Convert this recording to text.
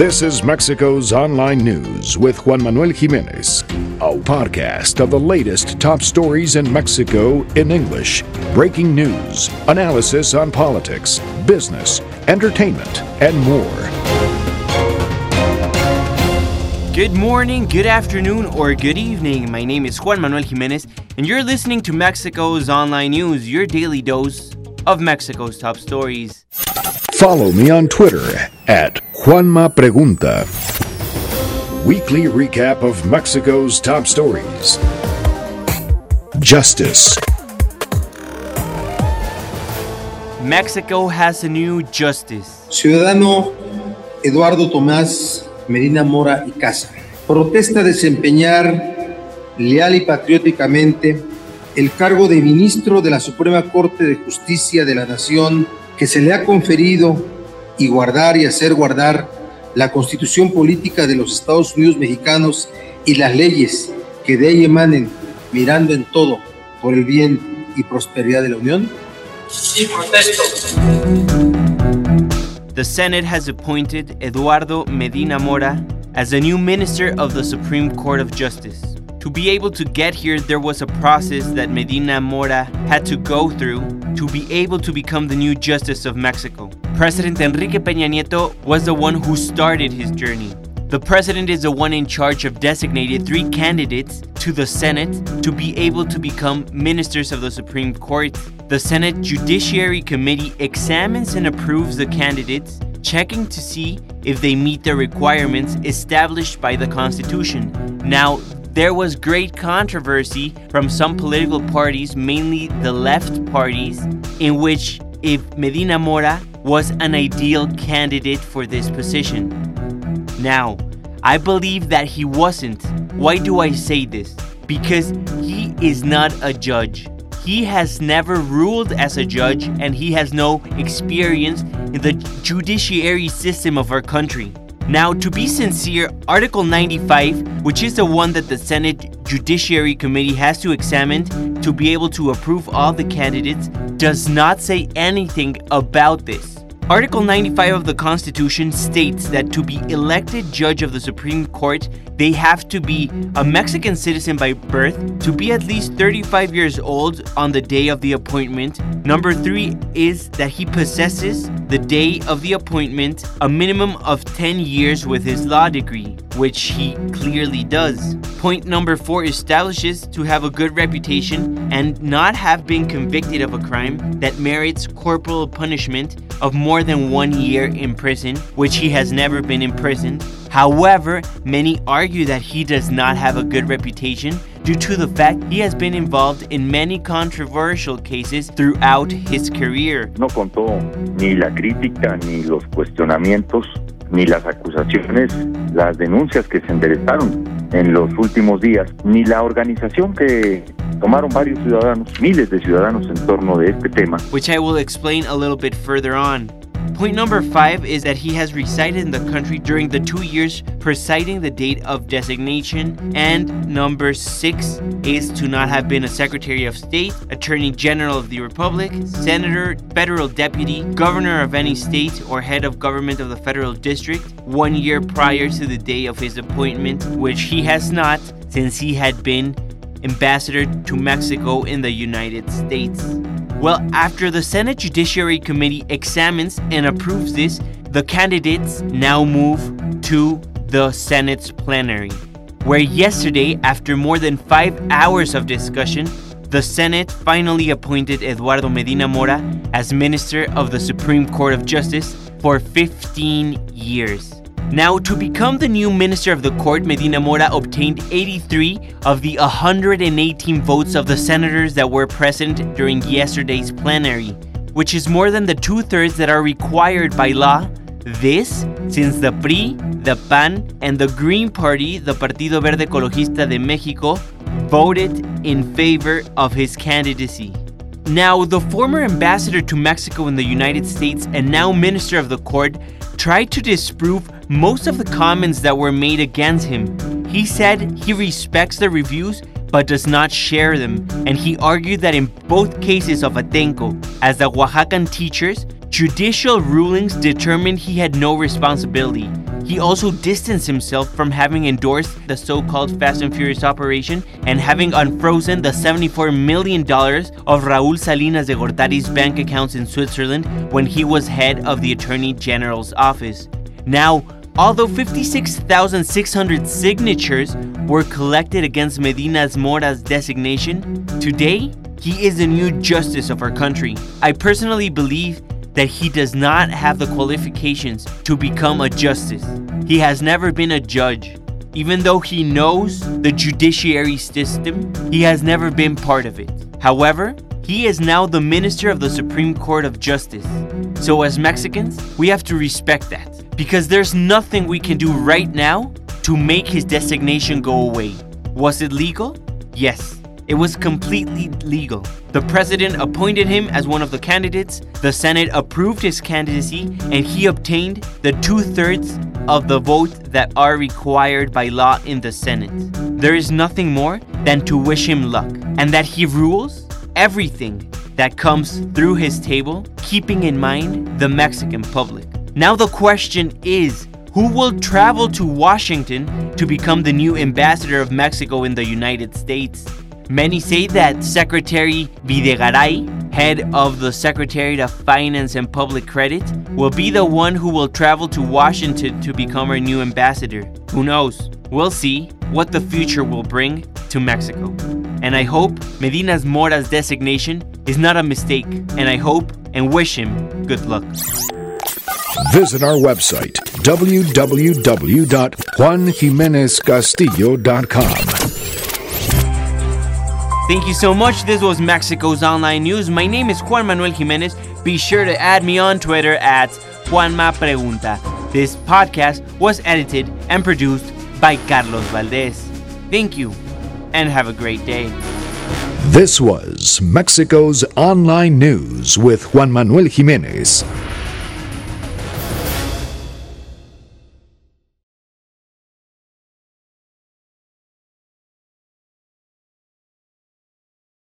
This is Mexico's Online News with Juan Manuel Jimenez, a podcast of the latest top stories in Mexico in English, breaking news, analysis on politics, business, entertainment, and more. Good morning, good afternoon, or good evening. My name is Juan Manuel Jimenez, and you're listening to Mexico's Online News, your daily dose of Mexico's top stories. Follow me on Twitter at Juanma Pregunta. Weekly recap of Mexico's top stories. Justice. Mexico has a new justice. Ciudadano Eduardo Tomás Medina Mora y Casa protesta desempeñar leal y patrióticamente el cargo de ministro de la Suprema Corte de Justicia de la Nación que se le ha conferido y guardar y hacer guardar la constitución política de los Estados Unidos mexicanos y las leyes que de ella emanen, mirando en todo por el bien y prosperidad de la Unión? Sí, protesto. The Senate has appointed Eduardo Medina Mora as the new minister of the Supreme Court of Justice. To be able to get here, there was a process that Medina Mora had to go through to be able to become the new Justice of Mexico. President Enrique Peña Nieto was the one who started his journey. The president is the one in charge of designating three candidates to the Senate to be able to become ministers of the Supreme Court. The Senate Judiciary Committee examines and approves the candidates, checking to see if they meet the requirements established by the Constitution. Now, there was great controversy from some political parties, mainly the left parties, in which if Medina Mora was an ideal candidate for this position. Now, I believe that he wasn't. Why do I say this? Because he is not a judge. He has never ruled as a judge and he has no experience in the judiciary system of our country. Now, to be sincere, Article 95, which is the one that the Senate Judiciary Committee has to examine to be able to approve all the candidates, does not say anything about this. Article 95 of the Constitution states that to be elected judge of the Supreme Court, they have to be a Mexican citizen by birth, to be at least 35 years old on the day of the appointment. Number three is that he possesses, the day of the appointment, a minimum of 10 years with his law degree, which he clearly does. Point number four establishes to have a good reputation and not have been convicted of a crime that merits corporal punishment of more than one year in prison, which he has never been imprisoned. However, many argue that he does not have a good reputation due to the fact he has been involved in many controversial cases throughout his career. No contó ni la crítica, ni los cuestionamientos, ni las acusaciones, las denuncias que se enderezaron en los últimos días, ni la organización que tomaron varios ciudadanos, miles de ciudadanos en torno de este tema. Which I will explain a little bit further on. Point number five is that he has resided in the country during the two years preceding the date of designation. And number six is to not have been a Secretary of State, Attorney General of the Republic, Senator, Federal Deputy, Governor of any state, or Head of Government of the Federal District one year prior to the day of his appointment, which he has not since he had been ambassador to Mexico in the United States. Well, after the Senate Judiciary Committee examines and approves this, the candidates now move to the Senate's plenary, where yesterday, after more than five hours of discussion, the Senate finally appointed Eduardo Medina Mora as Minister of the Supreme Court of Justice for 15 years. Now, to become the new Minister of the Court, Medina Mora obtained 83 of the 118 votes of the senators that were present during yesterday's plenary, which is more than the two thirds that are required by law. This, since the PRI, the PAN, and the Green Party, the Partido Verde Ecologista de Mexico, voted in favor of his candidacy. Now, the former ambassador to Mexico in the United States and now minister of the court tried to disprove most of the comments that were made against him. He said he respects the reviews but does not share them, and he argued that in both cases of Atenco, as the Oaxacan teachers, judicial rulings determined he had no responsibility. he also distanced himself from having endorsed the so called Fast and Furious operation and having unfrozen the $74 million of Raul Salinas de Gortari's bank accounts in Switzerland when he was head of the Attorney General's office. Now, although 56,600 signatures were collected against Medina's Mora's designation, today he is the new justice of our country. I personally believe that he does not have the qualifications to become a justice. He has never been a judge. Even though he knows the judiciary system, he has never been part of it. However, he is now the minister of the Supreme Court of Justice. So, as Mexicans, we have to respect that because there's nothing we can do right now to make his designation go away. Was it legal? Yes. It was completely legal. The president appointed him as one of the candidates, the Senate approved his candidacy, and he obtained the two thirds of the vote that are required by law in the Senate. There is nothing more than to wish him luck, and that he rules everything that comes through his table, keeping in mind the Mexican public. Now, the question is who will travel to Washington to become the new ambassador of Mexico in the United States? Many say that Secretary Videgaray, head of the Secretariat of Finance and Public Credit, will be the one who will travel to Washington to become our new ambassador. Who knows? We'll see what the future will bring to Mexico. And I hope Medina's Mora's designation is not a mistake, and I hope and wish him good luck. Visit our website, www.juanjimenezcastillo.com. Thank you so much. This was Mexico's Online News. My name is Juan Manuel Jimenez. Be sure to add me on Twitter at Juanma Pregunta. This podcast was edited and produced by Carlos Valdez. Thank you and have a great day. This was Mexico's Online News with Juan Manuel Jimenez.